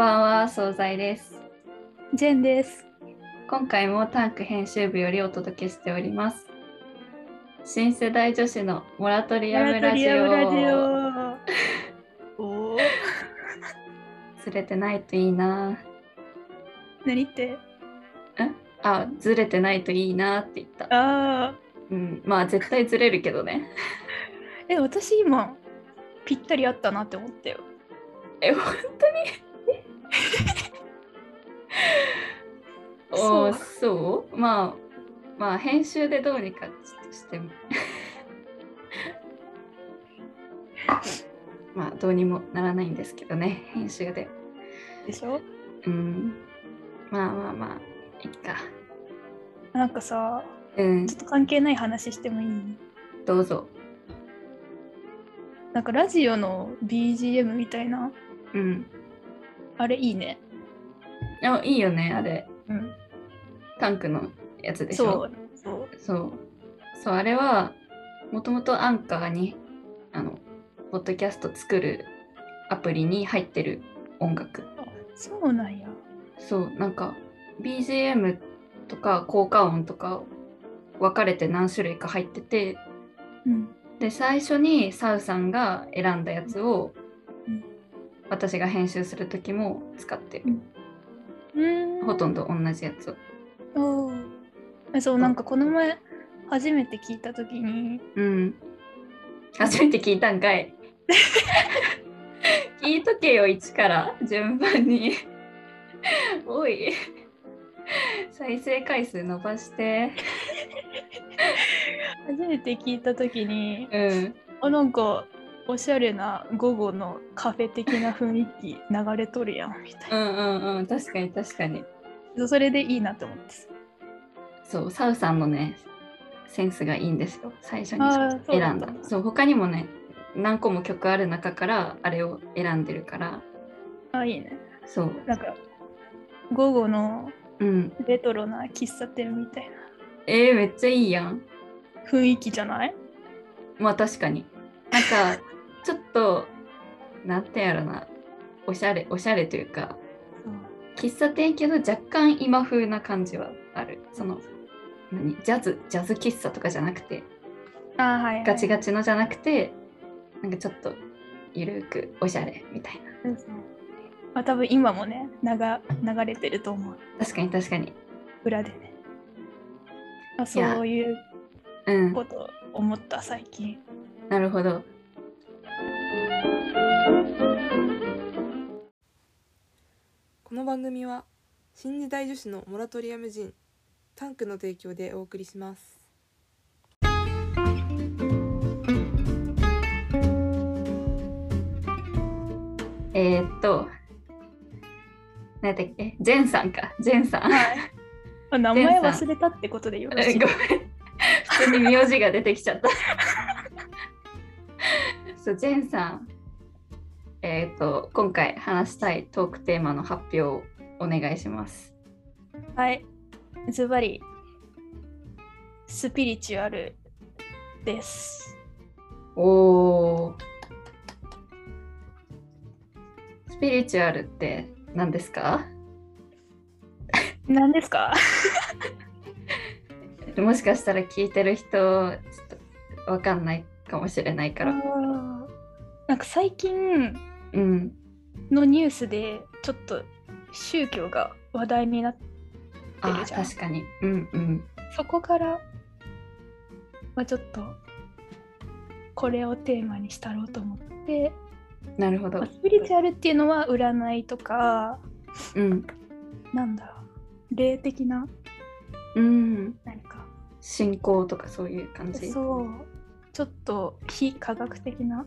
ばんは、惣菜です。ジェンです。今回もタンク編集部よりお届けしております。新世代女子のモラトリアムラジオ。お。ずれてないといいな。何って？あ、ずれてないといいなって言った。ああ。うん、まあ絶対ずれるけどね。え、私今。ぴったりあったなって思ったよ。え、本当に？お ーそうまあ、まあ編集でどうにかしても。まあどうにもならないんですけどね、編集で。でしょ？うん。まあまあまあ、いっか。なんかさ。うんちょ、っと関係ない話してもいい？どうぞ。なんかラジオの BGM みたいな？うん。あれいいね。あいいよね、あれ。うん。タンクのやつでしょ？そう。そう。そう。そう、あれは、もともとアンカーに、あの、ポッドキャスト作るアプリに入ってる音楽。あそうなんや。そう、なんか、BGM とか効果音とか分かれて何種類か入ってて、うん。で、最初にサウさんが選んだやつを、うん私が編集する時も使ってる。うん。ほとんど同じやつを。そうなんかこの前初めて聞いた時にうん。初めて聞いたんかい。聞いとけよ、一から順番に。おい。再生回数伸ばして。初めて聞いた時にうん。あなんかおしゃれな午後のカフェ的な雰囲気流れとるやんみたいうな、んうんうん。確かに確かに。それでいいなって思ってさそう、サウさんのね、センスがいいんですよ。最初に選んだ。そう、他にもね、何個も曲ある中からあれを選んでるから。あいいねそう。なんか午後のうん。レトロな喫茶店みたいなえー、めっちゃいいやん。雰囲気じゃない？まあ確かに。なんか、ちょっと、なんてやろな、おしゃれ、おしゃれというか、喫茶店けど若干今風な感じはある。その、何？ジャズ、ジャズ喫茶とかじゃなくて、あはい、はい、ガチガチのじゃなくて、なんかちょっと、ゆるくおしゃれみたいな。そうそうまあ多分今もね流流れてると思う。確かに確かに。裏でね、まあ、そういううん。こ、と思った最近なるほど。この番組は新時代女子のモラトリアム人タンクの提供でお送りしますえー、っと、何だっけ、ジェンさんか、ジェンさん。はい。あ名前忘れたってことでよろしいごめん。普通に名字が出てきちゃった。そう、ジェンさん。えっ、と、今回話したいトークテーマの発表をお願いします。はい。ズバリ、スピリチュアルです。おー。スピリチュアルって何ですか？何ですか？もしかしたら聞いてる人、ちょっとわかんないかもしれないから。なんか最近うん。のニュースでちょっと宗教が話題になってあるじゃん確かに。うんうん。そこから、まあ、ちょっとこれをテーマにしたろうと思って、なるほどまあ。スピリチュアルっていうのは占いとかうん。なんだろう霊的なうん。何か信仰とかそういう感じ？そうちょっと非科学的な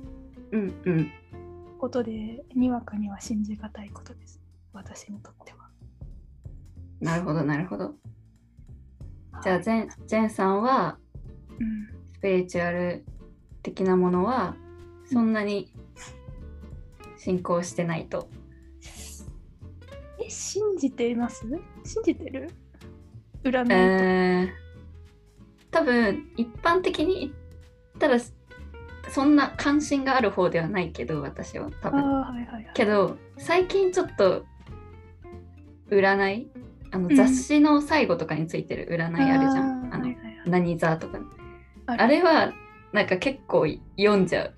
うんうん。ことでにわかには信じがたいことです。私にとっては。なるほどなるほど。じゃあジェンジェンさんはうん。スピリチュアル的なものはそんなに信仰してないと。え信じています？信じてる？占いえー、多分一般的にたらそんな関心がある方ではないけど私は多ああ分。はいはいはい。けど最近ちょっと占い？あのうん。雑誌の最後とかについてる占いあるじゃん、あのーはいはいはい。何座とかあれはなんか結構読んじゃう。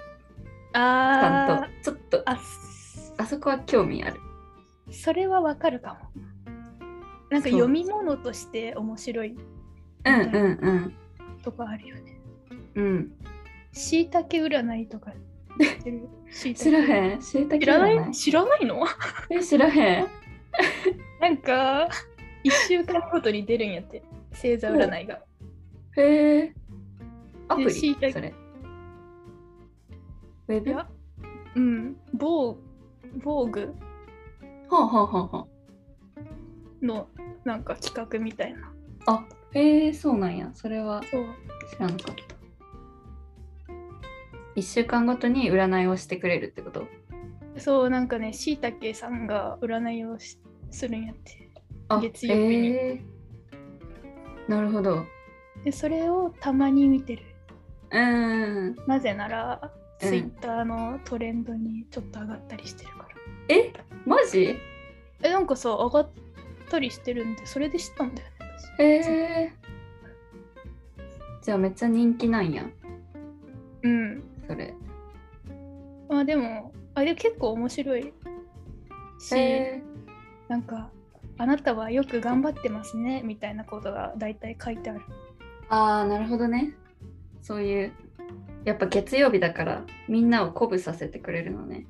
ちゃんあと。ちょっと。ーああそこは興味ある。それはわかるかも。なんか読み物として面白いうんうんうん。とかあるよねうん。しいたけ占いとか。知らへん。知らない？知らないの？え知らへん。なんか1週間ごとに出るんやって。星座占いが。へえアプリ？それ。ウェブ？うん。防防具？あ、はあはあはのなんか企画みたいな。あ、あへえそうなんや。それは知らなかった1週間ごとに占いをしてくれるってこと？そうなんかねしいたけさんが占いをしするんやって。あ月曜日に。へー。なるほど。でそれをたまに見てる。うーん。なぜならうん。ツイッターのトレンドにちょっと上がったりしてるから、え？マジ？えなんかさ上がったりしてるんでそれで知ったんだよね私。へえじゃあめっちゃ人気なんや。うんそれ。まあでもあれ結構面白いし、へなんかあなたはよく頑張ってますねみたいなことが大体書いてある。ああなるほどね。そういうやっぱ月曜日だからみんなを鼓舞させてくれるのね。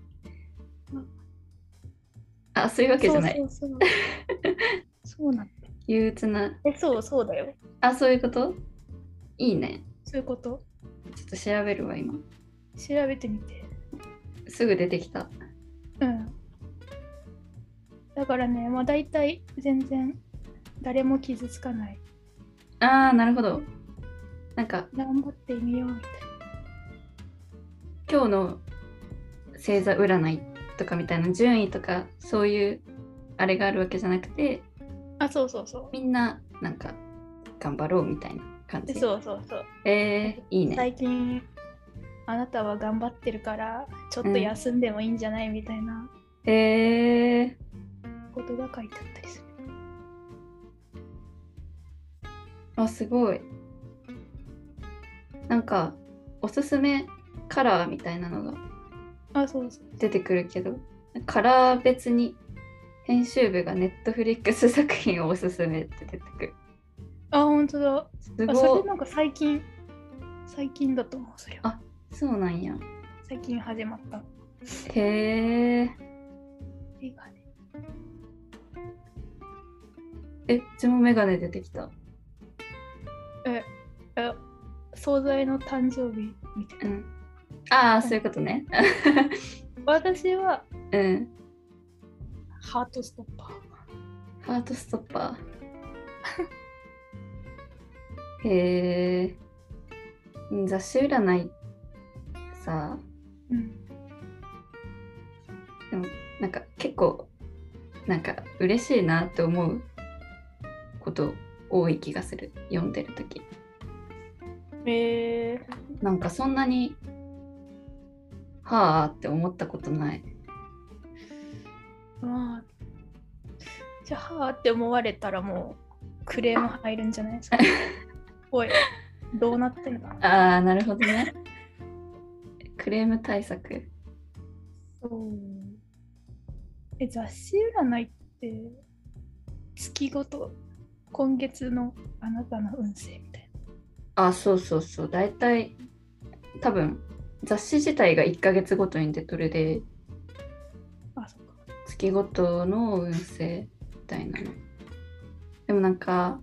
うんあそういうわけじゃない。そうそうそう。そうなんだ。憂鬱な。えそうそうだよ。あそういうこと？いいね。そういうこと？ちょっと調べるわ今調べてみて。すぐ出てきた。うん。だからねまあ大体全然誰も傷つかない。ああなるほど。なんか頑張ってみようみたい今日の星座占いとかみたいな順位とかそういうあれがあるわけじゃなくてなあそうそうそう。みんななんか頑張ろうみたいな感じ。でそうそうそう。えー、いいね。最近あなたは頑張ってるからちょっと休んでもいいんじゃないみたいなえー、ことが書いてあったりする。あすごい。なんかおすすめカラーみたいなのがあそうそう出てくるけどカラー別に編集部がネットフリックス作品をおすすめって出てくる。あ本当だ。すあごい。それなんか最近最近だと思うそれは。あそうなんや。最近始まった。へえ。映画ねえうちもメガネ出てきた？ええ惣菜の誕生日みたいな。うん。ああそういうことね。私はうん。ハートストッパー。ハートストッパー。へえ。雑誌占いさ。うん。でもなんか結構なんか嬉しいなって思うこと多い気がする。読んでる時。えー、なんかそんなにはあって思ったことない。まあ。じゃあはあって思われたらもうクレーム入るんじゃないですか？おいどうなってんだああなるほどねクレーム対策。そう。え雑誌占いって月ごと今月のあなたの運勢みたいあそうそうそう。大体多分雑誌自体が1ヶ月ごとに出とるで。なあそっか。月ごとの運勢みたいなの。でもなんか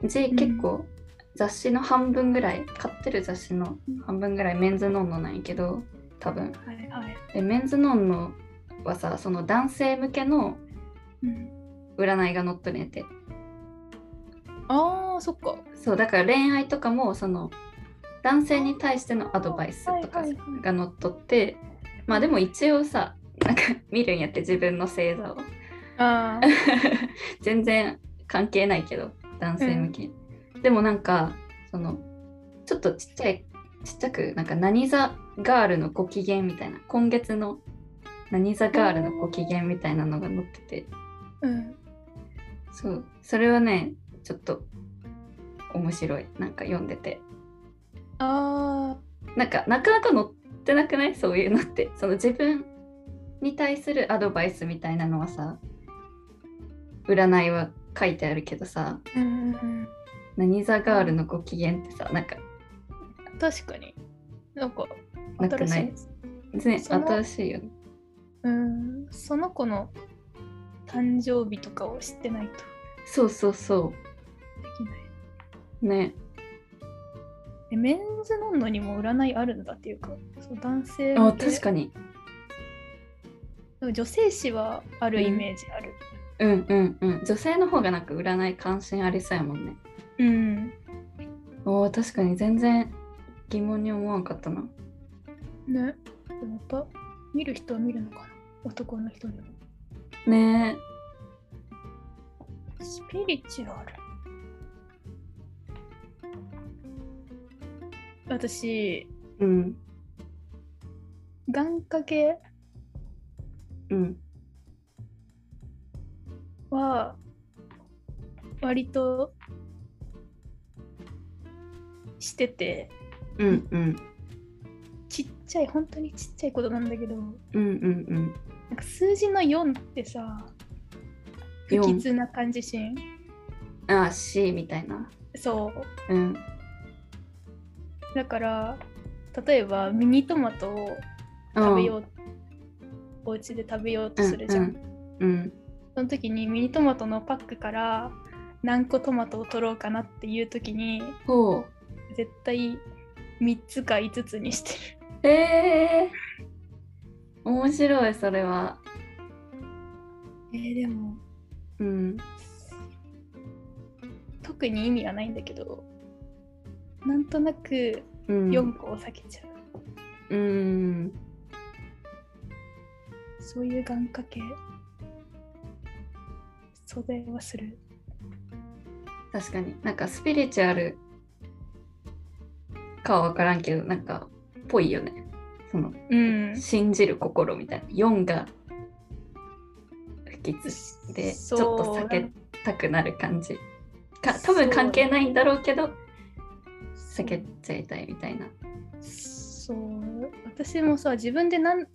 うちん。結構雑誌の半分ぐらい買ってる雑誌の半分ぐらいメンズノンノなんやけど多分。はいはい、でメンズノンノはさその男性向けのうん、占いが載っとるんやて。あーそっか。そうだから恋愛とかもその男性に対してのアドバイスとかはいはいはい。が載っとってまあでも一応さなんか見るんやって自分の星座を。あ 全然関係ないけど男性向け、でもなんかそのちょっとちっちゃいちっちゃくなんか何座ガールのご機嫌みたいな今月の何座ガールのご機嫌みたいなのが載ってて。うん。そうそれはねちょっと面白い。なんか読んでて。あなんかなかなか載ってなくない？そういうのって。その自分に対するアドバイスみたいなのはさ占いは書いてあるけどさ。ーうんうんうん何座ガールのご機嫌ってさなんか。確かに。なんか新しい。ですね新しいよね。うんその子の誕生日とかを知ってないと。そうそうそできない。うね。えメンズノンノにも占いあるんだっていうかそう男性あ確かに。女性誌はあるイメージある。うんうんうん。女性の方がなんか占い関心ありそうやもんねうん、おー確かに全然疑問に思わんかったな。ね。やっぱ見る人は見るのかな。男の人でも。ね。スピリチュアル。私えうん。願掛けうん。は割としててうんうん。ちっちゃい本当にちっちゃいことなんだけどうんうんなんか数字の4ってさ不4吉な感じしん？うんあ C みたいな。そう。うん。だから例えばミニトマトを食べよう、お家で食べようとするじゃん、うんうん。その時にミニトマトのパックから何個トマトを取ろうかなっていう時にほう絶対3つか5つにしてる。えー、面白いそれは。えー、でもうん。特に意味はないんだけどなんとなくうん。4個を避けちゃう、うん。そういう願掛け袖はする。確かに。なんかスピリチュアルかは分からんけどなんかぽいよね。そのうん。信じる心みたいな。4が不吉でちょっと避けたくなる感じ。か多分関係ないんだろうけど避けちゃいたいみたいな。そう。私もさ自分でなん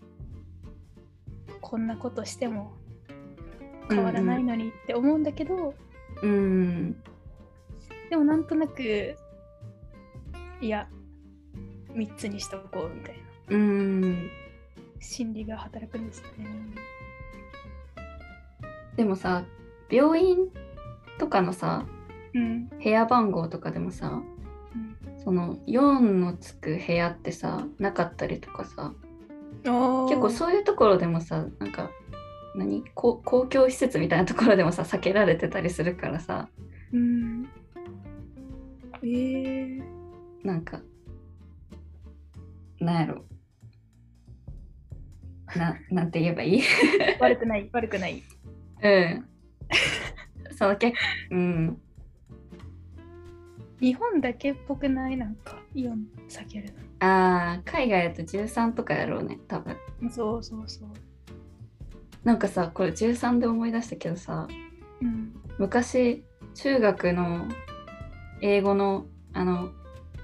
こんなことしても変わらないのにって思うんだけど、うん。でもなんとなくいや3つにしとこうみたいな。うん。心理が働くんですよね。でもさ病院とかのさうん。部屋番号とかでもさうん、その4のつく部屋ってさなかったりとかさ結構そういうところでもさなんか何？公公共施設みたいなところでもさ避けられてたりするからさ。う。うん。えー、なんかなんやろななんて言えばいい？悪くない悪くない。うんその結うん日本だけっぽくない？なんかイオン避けるあー海外だと13とかやろうね多分の。そうそうそう。なんかさこれ13で思い出したけどさうん。昔中学の英語のあの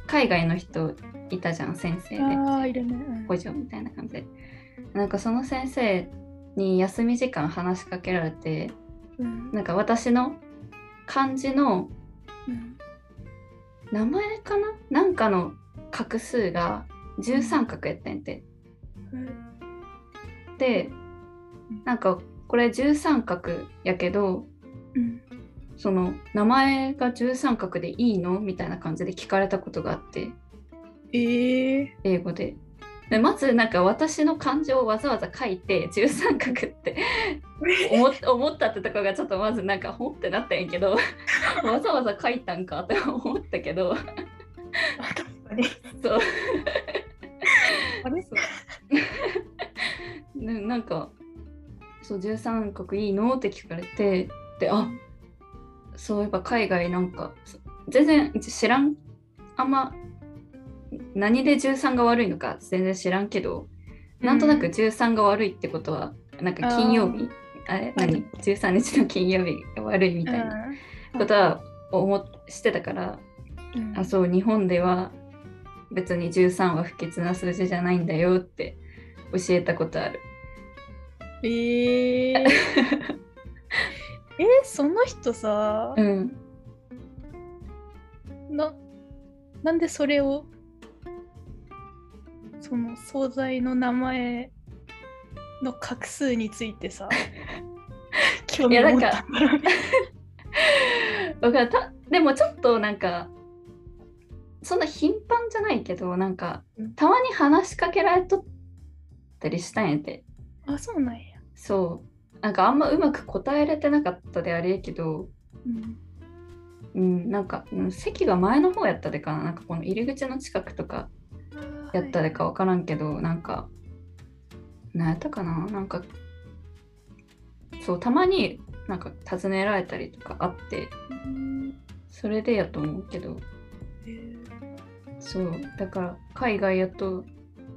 海外の人いたじゃん先生で。ああ、いるね。みたいな感じで。なんかその先生に休み時間話しかけられてうん。なんか私の漢字のうん。名前かな？なんかの画数が13画やったんやてでなんかこれ13画やけどうん。その名前が13画でいいの？みたいな感じで聞かれたことがあってええ英語で。でまずなんか私の漢字をわざわざ書いて13画って 思っ思ったってとこがちょっとまずなんかほってなったんやけど わざわざ書いたんかって思ったけど。そう。あれ？ね なんかそう13画いいのって聞かれてであそういえば海外なんかそ全然知らんあんま何で13が悪いのか全然知らんけどなんとなく13が悪いってことはなんか金曜日あれ？何？13日の金曜日が悪いみたいなことは思っしてたから、うん。あそう日本では別に13は不潔な数字じゃないんだよって教えたことある。えー、えその人さ、うん。ななんでそれをその惣菜の名前の画数についてさ 興味を持った かった。でもちょっとなんかそんな頻繁じゃないけどなんかうん。たまに話しかけられとったりしたんやて。あそうなんや、そう。なんかあんまうまく答えれてなかったであれやけど。うん、うんなんか、うん席が前の方やったでかな。なんかこの入り口の近くとかやったでか分からんけど、なんか何やったかな？なんかそうたまになんか尋ねられたりとかあってうんそれでやと思うけど。えーそうだから海外やと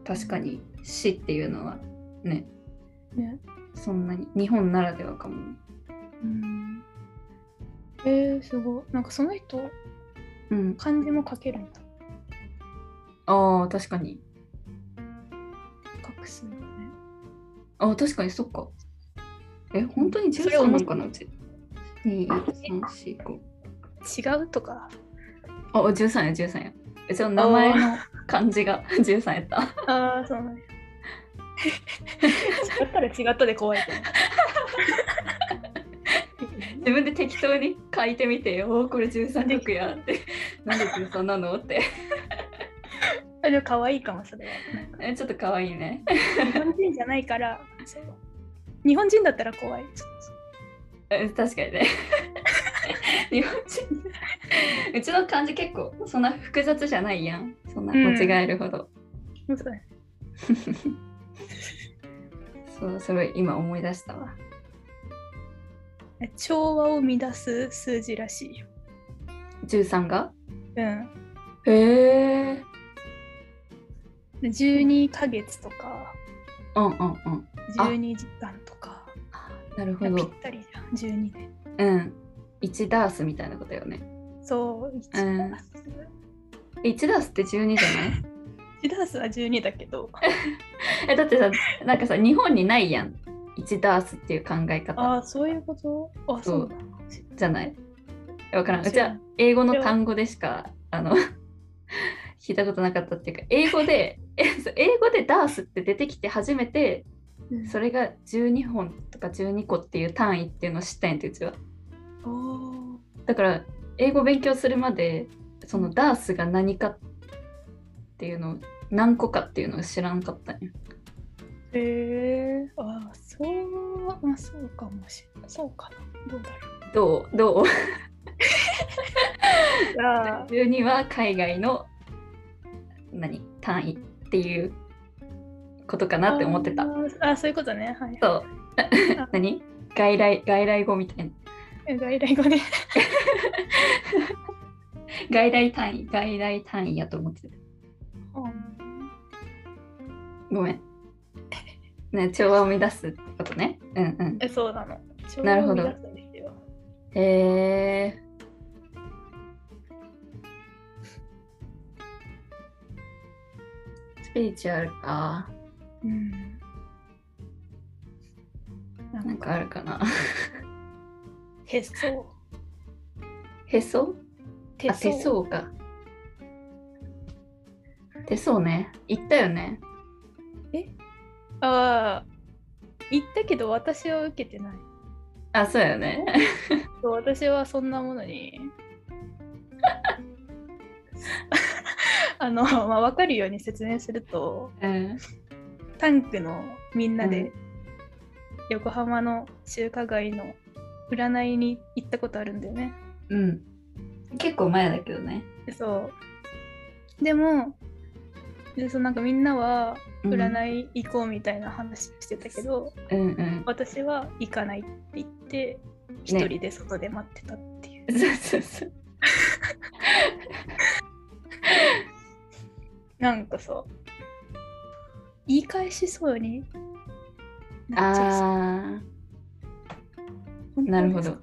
確かに死っていうのはね。ね。そんなに日本ならではかも。うん。えー、すごい。なんかその人うん。漢字も書けるんだああ確かに。画数がね。ああ確かにそっか。え本当に13それ思っなんかな？うち234違うとか？あ13や13や。うちの名前の漢字が 13やった。ああそうなんや。違ったら違ったで怖い 自分で適当に書いてみておおこれ13曲やって。なんで13なの？ってあでも可愛いかもそれは。えちょっと可愛いね。日本人じゃないからそう。日本人だったら怖い。確かにね。日本人。うちの漢字結構そんな複雑じゃないやん。そんな間違えるほど、うだねそうそれ今思い出したわ。調和を乱す数字らしいよ。13が？うん。へえ。で12ヶ月とか。うんうんうん。あ。12時間とか。なるほぴっどたりじゃん。12でうん。1ダースみたいなことよね。そう1うん。ダース、1ダースって12じゃない？1ダースは12だけど。えだってさなんかさ日本にないやん。1ダースっていう考え方。ああそういうこと？あそそうじゃない？わからん。そううちは英語の単語でしかあの 聞いたことなかったっていうか英語で英語でダースって出てきて初めてうん。それが12本とか12個っていう単位っていうのを知ったんやってうちは。だから英語勉強するまでそのダースが何かっていうのを何個かっていうのを知らんかったんや。へえああそうまあそうかもしれない。そうかな。どうだろどうどう？う じゃあ。12は海外の何？単位っていうことかなって思ってた。あそういうことね。はいそう。何？外来外来語みたいな。外来語ね。外来単位外来単位やと思ってた。ごめん。ね調和を乱すってことね。うんうん。えそうなの。なるほど。へえスリチュアルか。うん。ななんんかかあるかな。へそ。へそ？手あ手相か。手相ね。言ったよね。ああ言ったけど私は受けてない。あそうよね。私はそんなものに あの、まあ、分かるように説明するとうん。タンクのみんなでうん。横浜の中華街の占いに行ったことあるんだよね。うん。結構前だけどね。でそう。でもでそうなんかみんなはうん。占い行こうみたいな話してたけど、うんうん。私は行かないって言って一人で外で待ってたっていう。そうそうそう なんかさ言い返しそうになっちなるほど。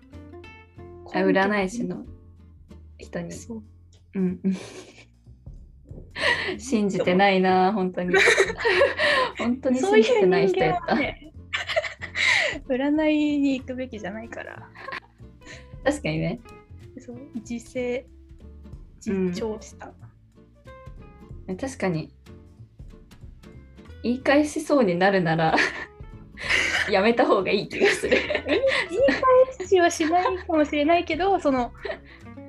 占い師の人に。そううん。信じてないな、本当に。本当に信じてない人やった。はね 占いに行くべきじゃないから確かにね。そう自制うん自重した、確かに。言い返しそうになるなら、やめた方がいい気がする。言い返しはしないかもしれないけどその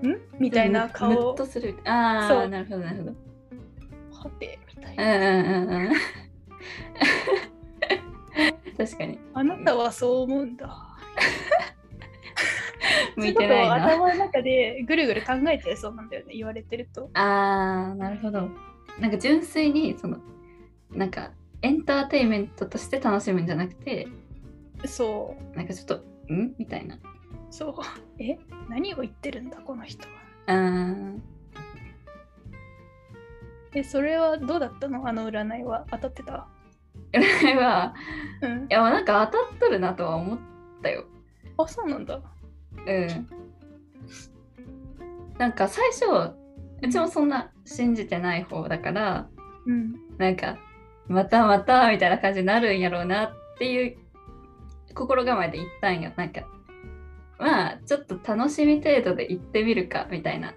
ん？みたいな顔をとする。ああ、なるほど、なるほど。はてみたいうんな、うんうんうん。確かに。あなたはそう思うんだ 向いてないな。頭の中でぐるぐる考えちゃいそうなんだよね言われてるとああ、なるほど。なんか純粋に、その、なんか、エンターテインメントとして楽しむんじゃなくて、そう。なんかちょっと、ん？みたいな。そう。え？何を言ってるんだ？この人は。あー。えそれはどうだったの？あの占いは。当たってた？占いは、うん。いや、なんか当たっとるなとは思ったよ。あそうなんだ。うん。なんか最初、うちもそんな信じてない方だから、うんなんか、またまたみたいな感じになるんやろうなっていう心構えで行ったんよ。なんか、まあ、ちょっと楽しみ程度で行ってみるかみたいな、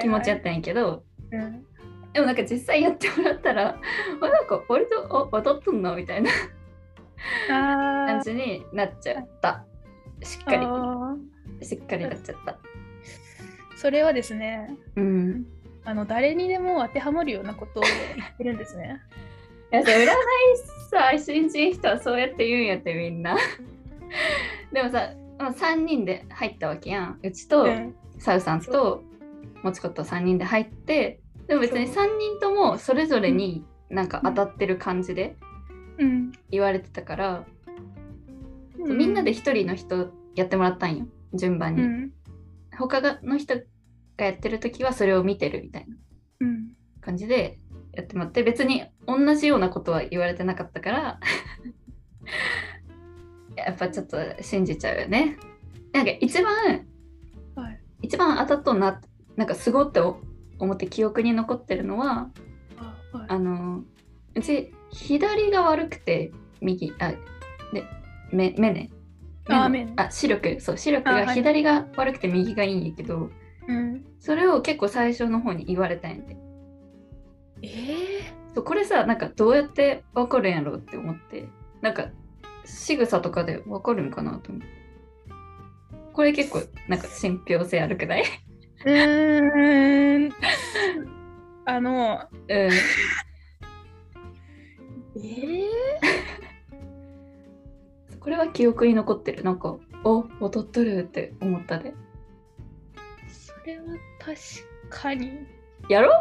気持ちやったんやけど、うんでもなんか実際やってもらったら、あなんか割とあ当たっとんなみたいな感じになっちゃった。しっかり、しっかりなっちゃった。ーそれはですねうん。あの誰にでも当てはまるようなことを言ってるんですね。いやさ占いさ新人人はそうやって言うんやってみんな。でもさ3人で入ったわけやん。うちと、うん。サウさんともちこと3人で入ってでも別に3人ともそれぞれになんか当たってる感じでうん。言われてたから、うん。みんなで1人の人やってもらったんよ順番に、うん他がの人がやってる時はそれを見てるみたいなうん感じでやってもらって別に同じようなことは言われてなかったから やっぱちょっと信じちゃうよね。なんか一番はい。一番当たっとんななんかすごって思って記憶に残ってるのはあはい。あのうち左が悪くて右あで目目ねのあ視力そう視力が左が悪くて右がいいんやけど、うん。それを結構最初の方に言われたんやて。えー、そうこれさなんかどうやってわかるんやろうって思って。なんか仕草とかでわかるんかなと思って。これ結構なんか信憑性あるくない？うーん。あのうん。えー、これは記憶に残ってる。なんかお踊っとるって思ったで。それは確かに。やろ？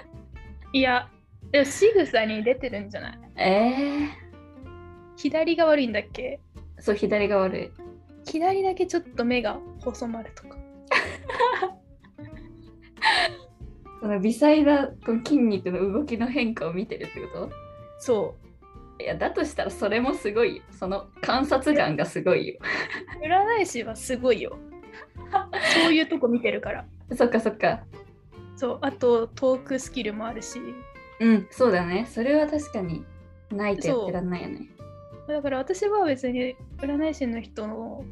いやでも仕草に出てるんじゃない？え左が悪いんだっけ？ー、そう左が悪い。左だけちょっと目が細まるとか。その微細なこの筋肉の動きの変化を見てるってこそといやだとしたらそれもすごいよ。その観察眼がすごいよ。う占い師はすごいよ。そういうとこ見てるから。そっかそっか。そうあとトークスキルもあるし。うんそうだね。それは確かにないとやってらんないよね。だから私は別に占い師の人の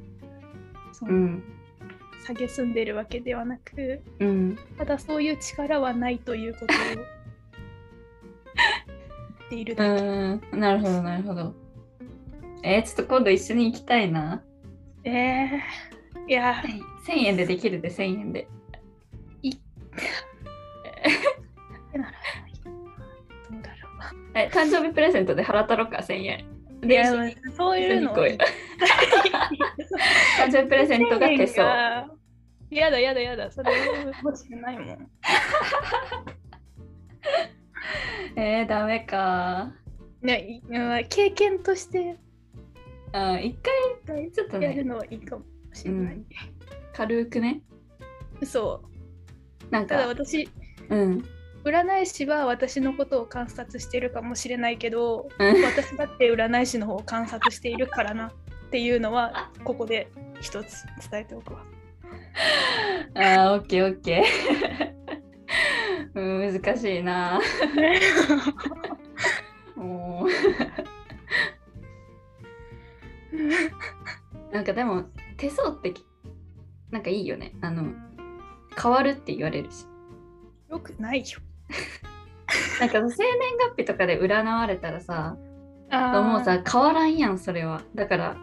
その、うん。下げすんでるわけではなくうん。ただそういう力はないということを言っているうだけ、ーん。なるほどなるほど。えー、ちょっと今度一緒に行きたいな。えー、いや。1000円でできるで1000円でならどうだろえ誕生日プレゼントで払ったろか1000円ういやそういうの 誕生日プレゼントが手相やだやだやだ。それ欲しくないもんえー、ダメか。ね経験として。うん一回ちょっとね。やるのはいいかもしれない、軽くね。そう。なんかただ私うん。占い師は私のことを観察してるかもしれないけどうん。私だって占い師の方を観察しているからなっっていうのはここで一つ伝えておくわ。あー、オッケーオッケー。うん難しいな。もうなんかでも手相ってきなんかいいよね。あの変わるって言われるし。よくないよ。なんか生年月日とかで占われたらさ、あもうさ変わらんやんそれは。だから。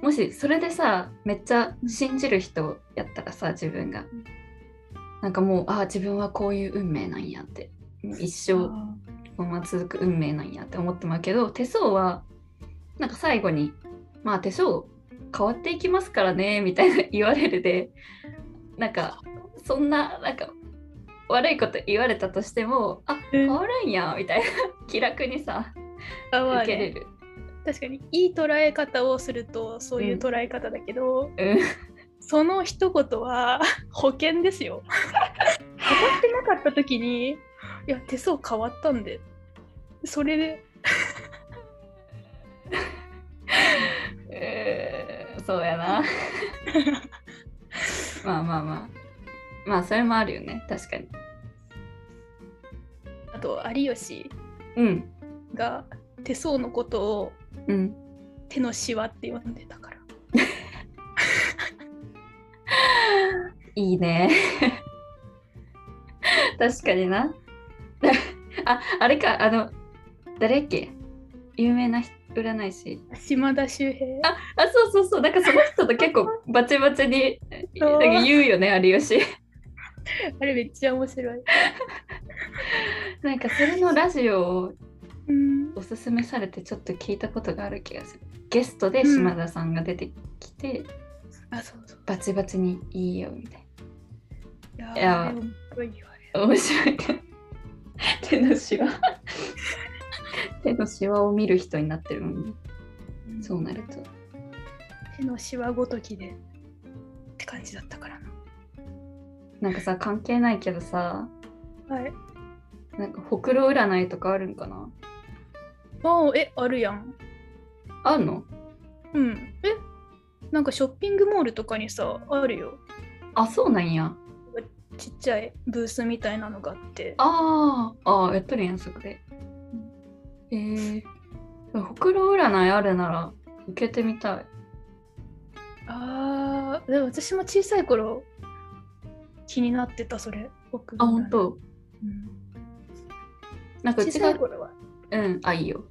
もしそれでさめっちゃ信じる人やったらさ自分がんなんかもうああ自分はこういう運命なんやって。一生あこのまま続く運命なんやって思ってまうけど手相はなんか最後にまあ手相変わっていきますからねみたいな 言われるでなんかそんななんか悪いこと言われたとしてもあうん。変わるんやみたいな気楽にさ受けれる。確かにいい捉え方をするとそういう捉え方だけど、うんその一言は 保険ですよ。変わってなかった時にいや手相変わったんでそれで えーそうやな。まあまあまあ。まあそれもあるよね、確かに。あと有吉うん。が手相のことをうん。手のしわって呼んでた いいね。確かにな。あ、あれか、あの、誰やっけ？有名な人占い師。島田秀平。あ、あ、そうそうそう。なんかその人と結構バチバチになんか言うよね、有吉。あれめっちゃ面白い。なんかそれのラジオをうん。おすすめされてちょっと聞いたことがある気がする。ゲストで島田さんが出てきて、あ、そうそう。バチバチにいいよみたいいやいや面白い。手のしわ。手のしわを見る人になってるもんね。そうなると。手のしわごときでって感じだったからな。なんかさ、関係ないけどさ、はい。なんかほくろ占いとかあるんかな？ああ、え、あるやん。あんの？うん。え、なんかショッピングモールとかにさ、あるよ。あ、そうなんや。ちっちゃいブースみたいなのがあって。あーあー、やっとるやん、そこで。えー、ほくろ占いあるなら受けてみたい。ああ、でも私も小さい頃気になってた、それ。僕あ、本当。うんなんかう小さい頃は。うん、あ、いいよ。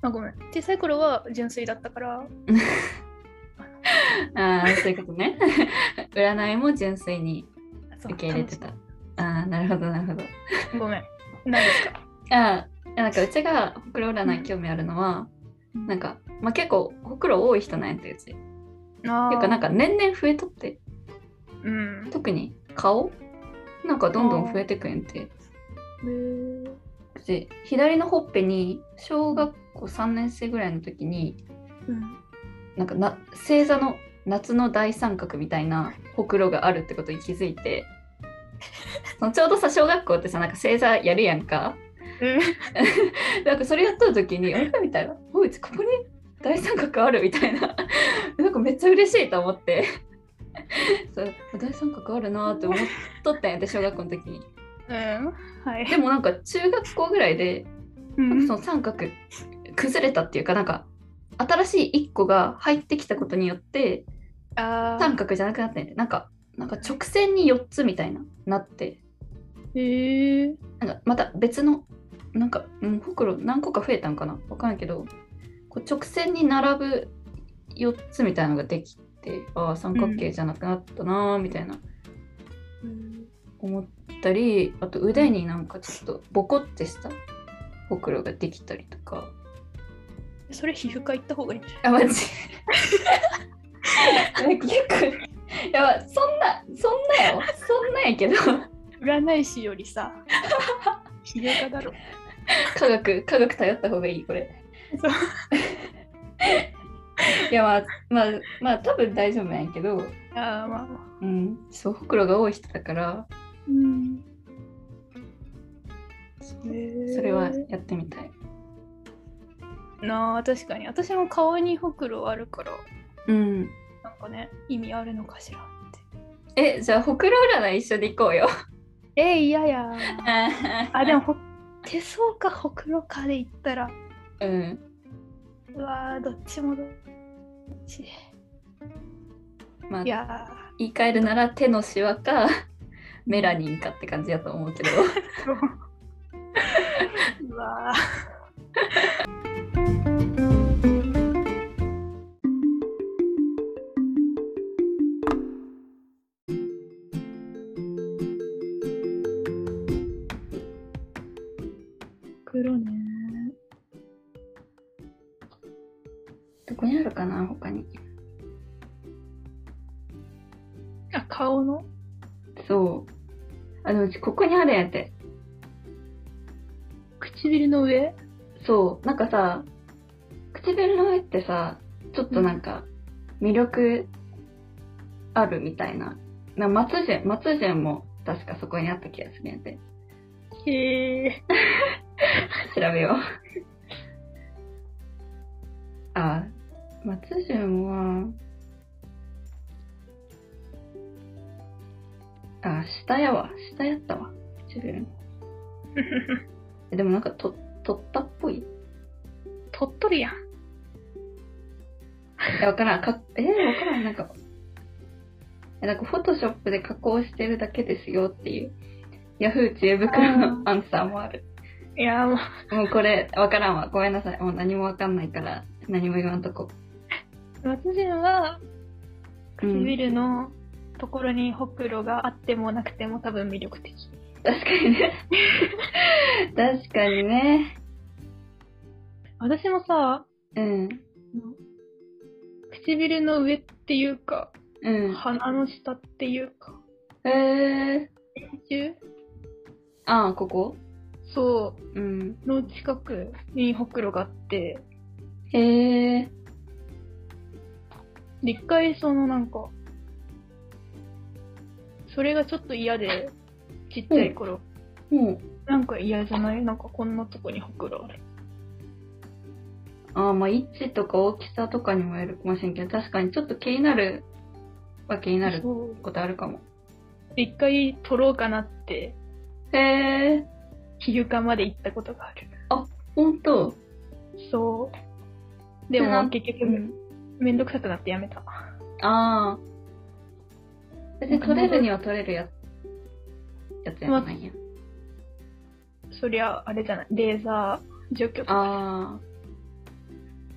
あ、ごめん。小さい頃は純粋だったから。ああ、そういうことね。占いも純粋に受け入れてた。ああ、なるほど、なるほど。ごめん。何ですか？ああ、なんかうちがほくろ占い興味あるのは、なんか、まあ、結構ほくろ多い人なんやってうち。あていうか、なんか年々増えとって、うん。特に顔？なんかどんどん増えてくんやんて。左のほっぺに小学校3年生ぐらいの時に、うんなんかな星座の夏の大三角みたいなほくろがあるってことに気づいて。そのちょうどさ小学校ってさなんか星座やるやんか。なんかそれやっとる時にあれ？みたいな「おいうちここに大三角ある」みたいな。なんかめっちゃ嬉しいと思って。そう大三角あるなーって思っとったんやって小学校の時に。うん。はい。でもなんか中学校ぐらいでうん。その三角崩れたっていうかなんか新しい1個が入ってきたことによってあ三角じゃなくなってんね。なんかなんか直線に4つみたいななって。ーへえ。なんかまた別のなんか、うん、ほくろ何個か増えたんかな？わかんないけどこう直線に並ぶ4つみたいなのができてああ三角形じゃなくなったなーみたいな。思ったりあと腕になんかちょっとボコってした？ほくろができたりとかそれ皮膚科行った方がいいんじあマジ。なんか結構いやそんなそんなよ。そんなやけど。占い師よりさ、皮膚科だろ。科学科学頼った方がいいこれ。そう。いやまあまあまあ多分大丈夫なんやけど。ああ、まあ。うん。そうほくろが多い人だから。うん。それはやってみたいなあ確かに私も顔にほくろあるからうん。なんかね意味あるのかしらってえ、じゃあ、ほくろ占い一緒で行こうよ。えー、嫌や あでも。もほ手相かほくろかで言ったらうん。うわーどっちもどっちまあい、や言い換えるなら手のシワか、メラニンかって感じだと思うけど。ーうわなんかさ、唇の上ってさ、ちょっとなんか、魅力あるみたいな。な松潤、松潤も確かそこにあった気がするんやって。へえ 調べよう。あ、松潤は、あ、下やわ。下やったわ。唇 でもなんかと、取ったっぽい？取っとるやんえ、わからん。かえー、わからん。なんか、え、なんか、フォトショップで加工してるだけですよっていう、ヤフー知恵袋のアンサーもある。いやもうもうこれ、わからんわ。ごめんなさい。もう何もわかんないから、何も言わんとこ。松潤はうん唇のところにほくろがあってもなくても多分魅力的。確かにね。確かにね。私もさ、うん。唇の上っていうか、うん。鼻の下っていうか、へえ中ー。ああ、ここ？そうん。う、の近くにほくろがあって、へえで、一回そのなんか、それがちょっと嫌で、ちっちゃい頃、う、なんか嫌じゃない？なんかこんなとこにほくろある。ああ、まあ、位置とか大きさとかにもよるかもしれんけど、確かにちょっと気になるは気になる。ことあるかも。で一回取ろうかなって、へえ皮膚科まで行ったことがある。ほんとそう。でも結局、うん。めんどくさくなってやめた。ああ。別に取れるには取れるややつやないんや。そりゃ、あれじゃない、レーザー除去とか。ああ。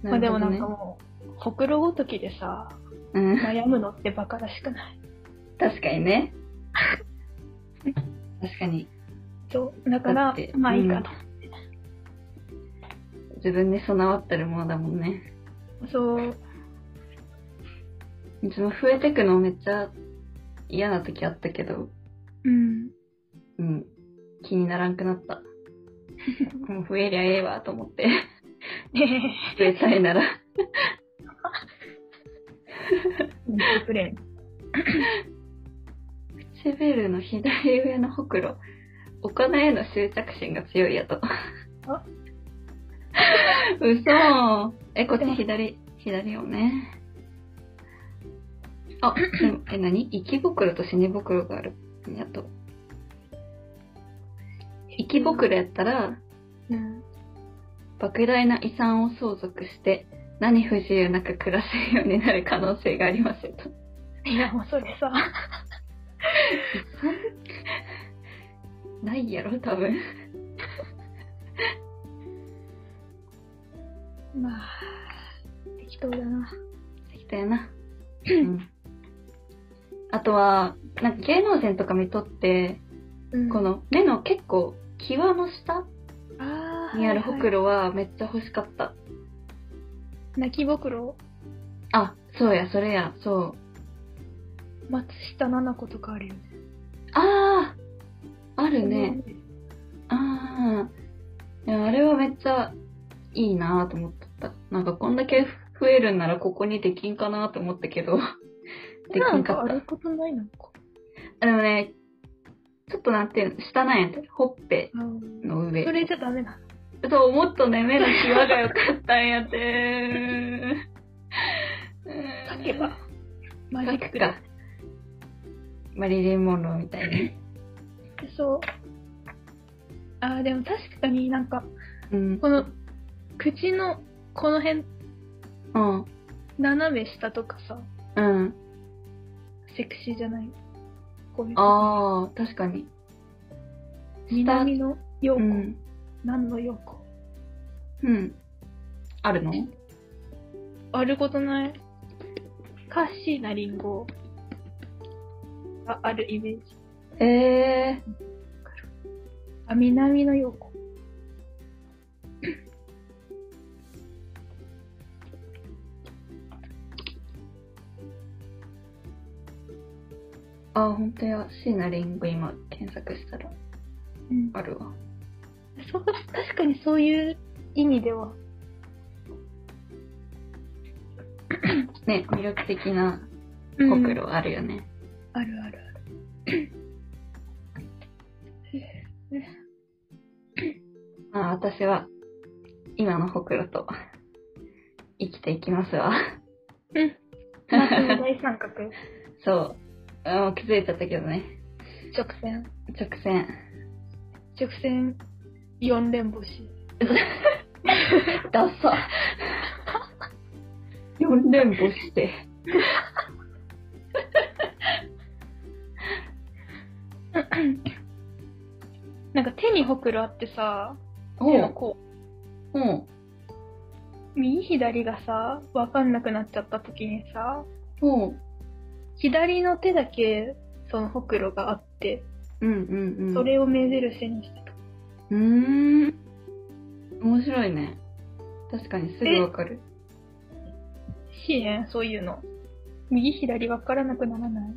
まあでもなんかもう、ほくろごときでさ。うん。悩むのってバカらしくない？確かにね。確かに。そう。だからまあいいかと。自分に備わってるものだもんね。そう。いつも増えてくのめっちゃ嫌な時あったけど、うん。うん。気にならんくなった。もう増えりゃええわと思って。増えたいなら。言ってくれん。唇の左上のほくろ。お金への執着心が強いやと。あ嘘え、こっち左、左よね。あ、でも、え、何？生き袋と死に袋がある。やっと。生き袋やったら、うん。莫大な遺産を相続して、何不自由なく暮らせるようになる可能性がありますよと。いや、もうそれさ、ないやろ、多分。まあ、適当だな。適当やな。うん。あとは、なんか芸能人とか見とって、うんこ、の目の結構際の下あにあるほくろ。ろはめっちゃ欲しかった。泣きぼくろ、あ、そうや、それや、そう。松下奈々子とかあるよね。あああるね。。ああ。いや、あれはめっちゃいいなと思ってた。なんかこんだけ増えるんならここにできんかなと思ったけど、できなんんかった。かあることないのか？あでもね、ちょっとなんていうの、下なんやって、ほっぺの上。それじゃダメなの。そう、もっとね、目の際が良かったんやて。書けば。マジックか。マリリン・モンローみたいに。そう。あー、でも確かになんか、うん。この、口の、この辺、うん。斜め下とかさ、うん。セクシーじゃない？ああ、確かに。南の陽子、うん。何の陽子うん。あるの？あることないカッシーなリンゴがあるイメージ。ええあ、南の陽子。ー。あ、本当や。椎名林檎今検索したらうん。あるわ。そう、確かにそういう意味では。ね、魅力的なうんほくろあるよね。あるあるある。まあ、私は今のほくろと生きていきますわ。うん。大三角。そう。あもう気づいちゃったけどね。直線。直線。直線四連星。ダッサ。四連星して。なんか手にほくろあってさ、手。のう。う、右左がさ、わかんなくなっちゃった時にさ、ほう。左の手だけそのほくろがあって、うんうんうん。それを目印にしてた。うーん。面白いね。確かにすぐわかる。しいね、そういうの。右左わからなくならない？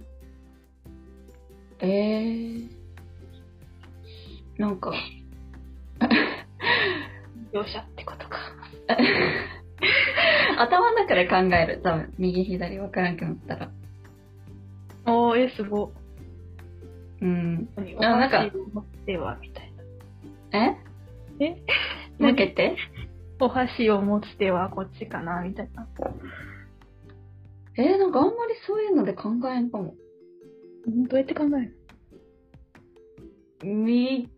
えー。なんか、描写ってことか。頭の中で考える。多分、右左わからんくなったら。おー、え、すご。うん。おあなんか。え？え？もう一回言って？お箸を持つ手はこっちかな、みたいな。えー、なんかあんまりそういうので考えんかも。んどうやって考える？右、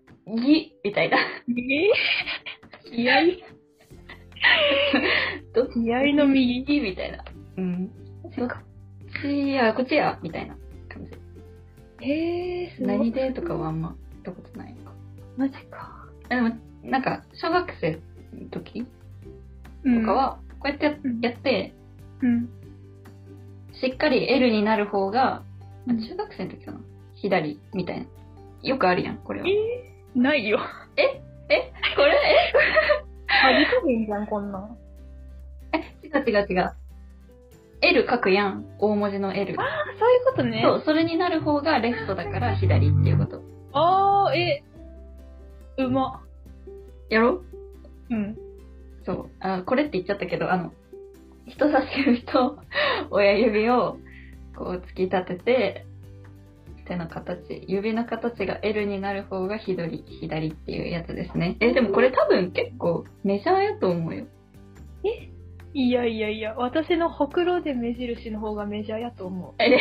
みたいな。右？気合？どっ気合の右？みたいな。うん。どっちや、こっちや、みたいな感じ。へえー、すごい。何で？とかはあんま言ったことないか。マジか。でも、なんか、小学生の時うとんか、は、こうやってやって、うん。しっかり L になる方が、うん中学生の時かな左みたいな。よくあるやん、これは。えないよ。え？これ？あ、理加減じゃん、こんなん。え？違う違う違う。L 書くやん。大文字の L。あ、そういうことね。そう、それになる方がレフトだから左っていうこと。あー、え、うま。やろう？ん。そう。あ、これって言っちゃったけど、あの、人差し指と 親指をこう突き立てて、手の形、指の形が L になる方が左、左っていうやつですね。え、でもこれ多分結構メジャーやと思うよ。いやいやいや、私のほくろで目印の方がメジャーやと思う。え、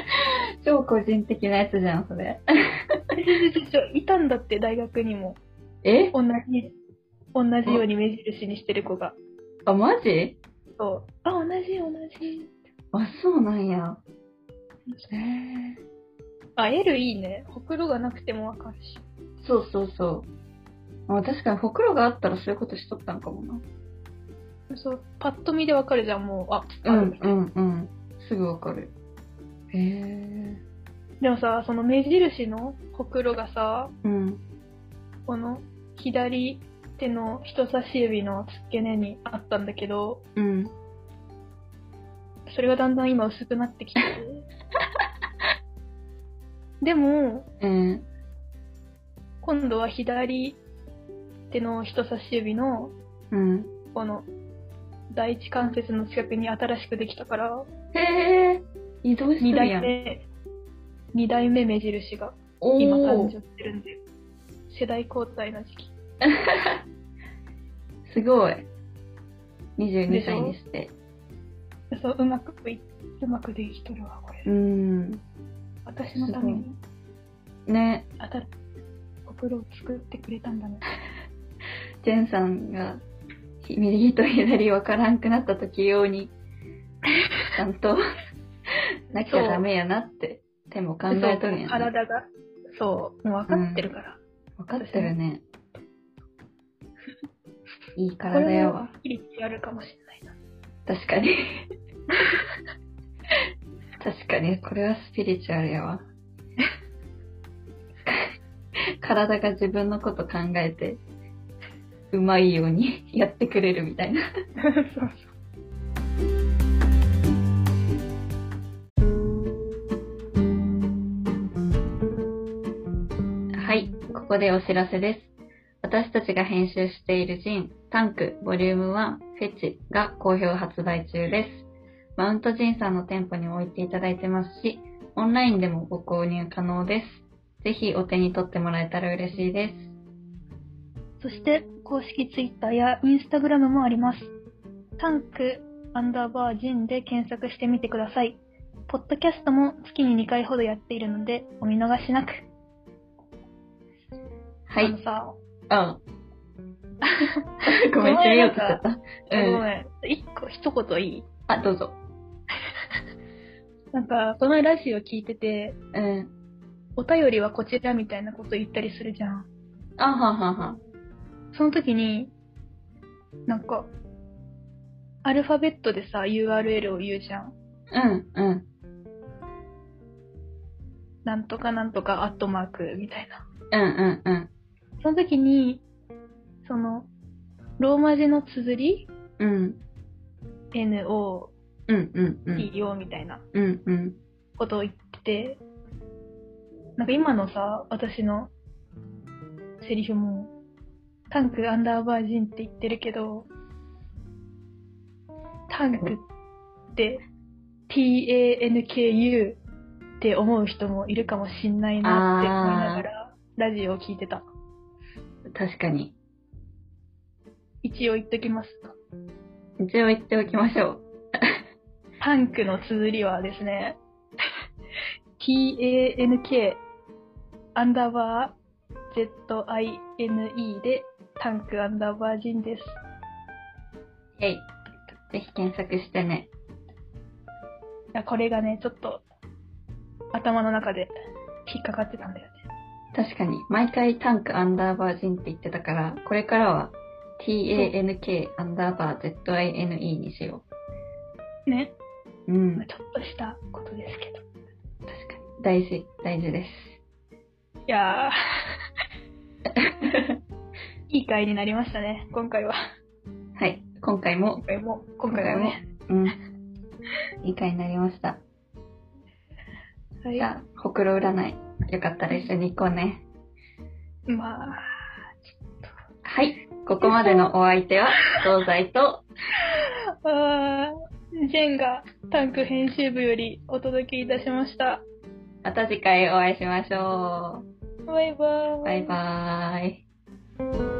超個人的なやつじゃん、それ。ちょいたんだって、大学にも。え？同じ、同じように目印にしてる子が。あ、マジ？そう。あ、同じ、同じ。あ、そうなんや。えー、あ、L いいね。ほくろがなくてもわかるし。そうそうそう。あ確かにほくろがあったらそういうことしとったんかもな。そう、パッと見でわかるじゃん、もう。あ、あるうんうんうん。すぐわかる。へえ。でもさ、その目印のほくろがさ、うん。この左手の人差し指の付け根にあったんだけど、うん。それがだんだん今薄くなってきて。でも、うん。今度は左手の人差し指のうん。この第一関節の近くに新しくできたから、へえ。移動して二るやん。代目、二代目目印がお今誕お生。してるんで、世代交代の時期。すごい。22歳にして。そう、うまくい、うまくできとるわ、これ。うん。私のために、ね、あた、お風呂を作ってくれたんだね。ジェンさんがひ右と左わからんくなった時用に、ちゃんと なきゃダメやなって手も考えとるんやそうな。体が、そう、もう分かってるから。分かってるね。いいこ体やわ。スピリチュアルかもしれないな。確かに。確かに、これはスピリチュアルやわ。体が自分のこと考えて、うまいようにやってくれるみたいな。そうそう。はい、ここでお知らせです。私たちが編集しているジン、タンク、ボリューム1、フェチが好評発売中です。マウントジンさんの店舗にも置いていただいてますし、オンラインでもご購入可能です。ぜひお手に取ってもらえたら嬉しいです。そして、公式ツイッターやインスタグラムもあります。タンクアンダーバージンで検索してみてください。ポッドキャストも月に2回ほどやっているので、お見逃しなく。はい。あのさ、あごめん、決めようとしちゃった。うん。ごめん。一個、一言いい？あ、どうぞ。なんか、このラジオ聞いてて、うん。お便りはこちらみたいなこと言ったりするじゃん。あははは。その時に、なんか、アルファベットでさ、URL を言うじゃん。うん、うん。なんとかなんとかアットマークみたいな。うん、うん、うん。その時に、その、ローマ字の綴り？うん。?NO、うん、うん、うん。TO みたいな。ことを言ってて、なんか今のさ、私のセリフも、タンクアンダーバージンって言ってるけど、タンクって TANKU って思う人もいるかもしんないなって思いながら、ラジオを聞いてた。確かに。一応言っときますと。一応言っておきましょう。タンクの綴りはですね、tank アンダーバー zine でタンクアンダーバージンです。えい。ぜひ検索してね。いや、これがね、ちょっと頭の中で引っかかってたんだよね。確かに、毎回タンクアンダーバージンって言ってたから、これからは tank アンダーバー zine にしよね。う。うんまあ。ちょっとしたことですけど。確かに。大事、大事です。いやー、いい回になりましたね、今回は。はい。今回も今、回も、今回もね。うん。いい回になりました。はいじ。ゃあ、ほくろ占い。よかったら一緒に行こうね。まあ、はい。ここまでのお相手は、東西と、あージェンがタンク編集部よりお届けいたしました。また次回お会いしましょバイバーう。バイバーイ。